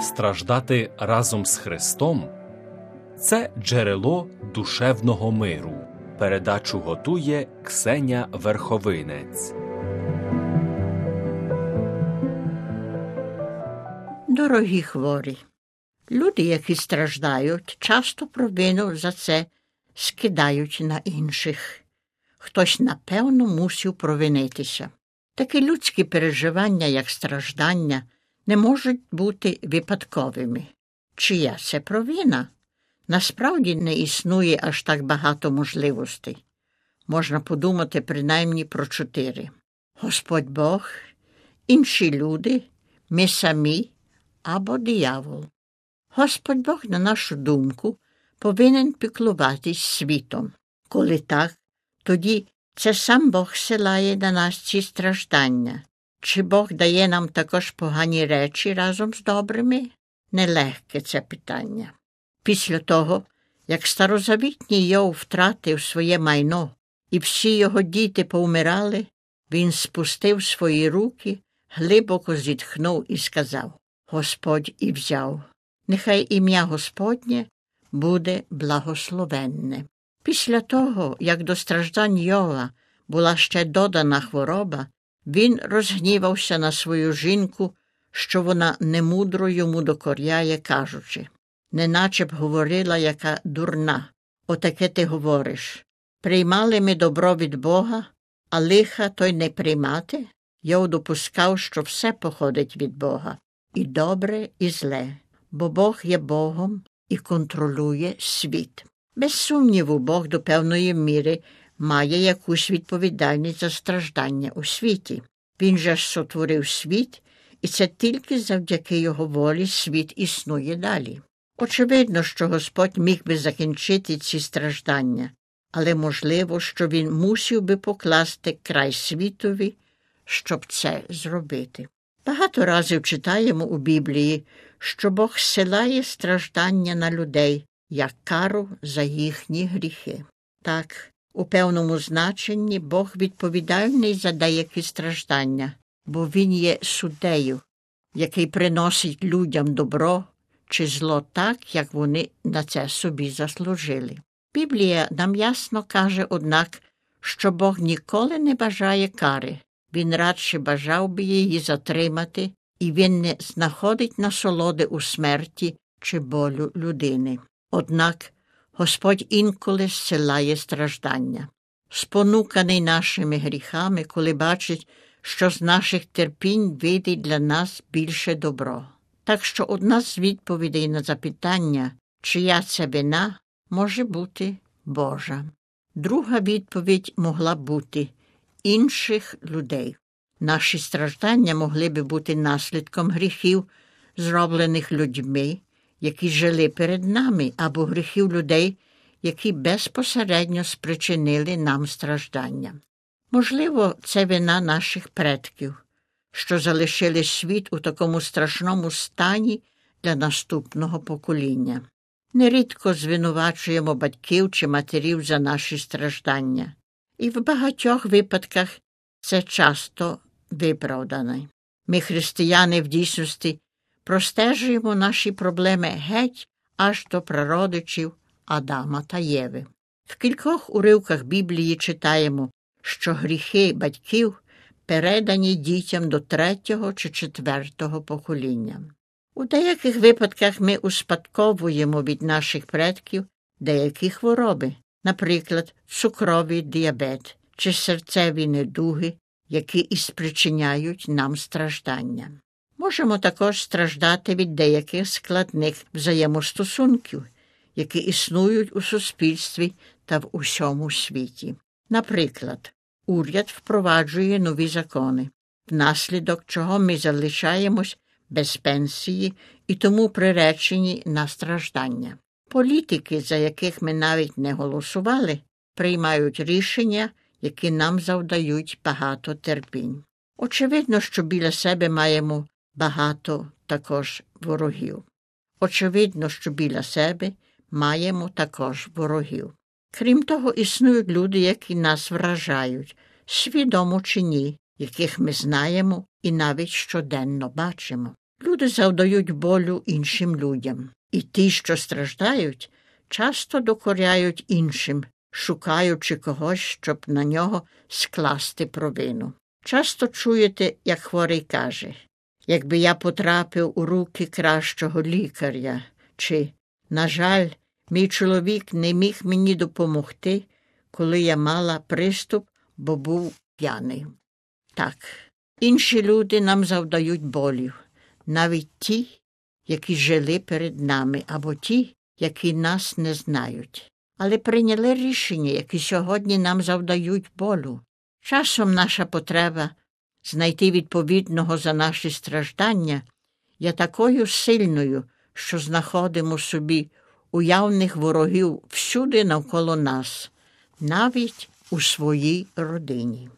страждати разом з Христом це джерело душевного миру. Передачу готує Ксеня Верховинець. Дорогі хворі, люди, які страждають, часто провину за це скидають на інших. Хтось, напевно, мусив провинитися. Такі людські переживання, як страждання, не можуть бути випадковими. Чия це провина? Насправді не існує аж так багато можливостей. Можна подумати принаймні про чотири Господь Бог, інші люди, ми самі або диявол. Господь Бог, на нашу думку, повинен піклуватись світом. Коли так, тоді це сам Бог силає на нас ці страждання. Чи Бог дає нам також погані речі разом з добрими? Нелегке це питання. Після того, як старозавітній Йов втратив своє майно, і всі його діти повмирали, він спустив свої руки, глибоко зітхнув і сказав Господь і взяв. Нехай ім'я Господнє буде благословенне. Після того, як до страждань Йова була ще додана хвороба, він розгнівався на свою жінку, що вона немудро йому докоряє, кажучи неначе б говорила, яка дурна. Отаке ти говориш. Приймали ми добро від Бога, а лиха той не приймати? Йов допускав, що все походить від Бога, і добре, і зле, бо Бог є Богом і контролює світ. Без сумніву, Бог до певної міри має якусь відповідальність за страждання у світі. Він же сотворив світ, і це тільки завдяки його волі світ існує далі. Очевидно, що Господь міг би закінчити ці страждання, але можливо, що він мусив би покласти край світові, щоб це зробити. Багато разів читаємо у Біблії, що Бог силає страждання на людей як кару за їхні гріхи. Так, у певному значенні Бог відповідальний за деякі страждання, бо Він є суддею, який приносить людям добро чи зло так, як вони на це собі заслужили. Біблія нам ясно каже, однак, що Бог ніколи не бажає кари, він радше бажав би її затримати, і він не знаходить насолоди у смерті чи болю людини. Однак Господь інколи зсилає страждання. Спонуканий нашими гріхами, коли бачить, що з наших терпінь вийде для нас більше добро. Так що одна з відповідей на запитання, чия це вина, може бути Божа. Друга відповідь могла бути інших людей. Наші страждання могли би бути наслідком гріхів, зроблених людьми, які жили перед нами, або гріхів людей, які безпосередньо спричинили нам страждання. Можливо, це вина наших предків що залишили світ у такому страшному стані для наступного покоління. Нерідко звинувачуємо батьків чи матерів за наші страждання, і в багатьох випадках це часто виправдане. Ми, християни, в дійсності, простежуємо наші проблеми геть аж до прародичів Адама та Єви. В кількох уривках Біблії читаємо, що гріхи батьків передані дітям до третього чи четвертого покоління. У деяких випадках ми успадковуємо від наших предків деякі хвороби, наприклад, цукровий діабет чи серцеві недуги, які і спричиняють нам страждання. Можемо також страждати від деяких складних взаємостосунків, які існують у суспільстві та в усьому світі. Наприклад, уряд впроваджує нові закони, внаслідок чого ми залишаємось без пенсії і тому приречені на страждання. Політики, за яких ми навіть не голосували, приймають рішення, які нам завдають багато терпінь. Очевидно, що біля себе маємо багато також ворогів. Очевидно, що біля себе маємо також ворогів. Крім того, існують люди, які нас вражають, свідомо чи ні, яких ми знаємо і навіть щоденно бачимо. Люди завдають болю іншим людям, і ті, що страждають, часто докоряють іншим, шукаючи когось, щоб на нього скласти провину. Часто чуєте, як хворий каже якби я потрапив у руки кращого лікаря, чи, на жаль, мій чоловік не міг мені допомогти, коли я мала приступ, бо був п'яний. Так, інші люди нам завдають болів, навіть ті, які жили перед нами, або ті, які нас не знають, але прийняли рішення, які сьогодні нам завдають болю. Часом наша потреба знайти відповідного за наші страждання я такою сильною, що знаходимо собі уявних ворогів всюди навколо нас, навіть у своїй родині.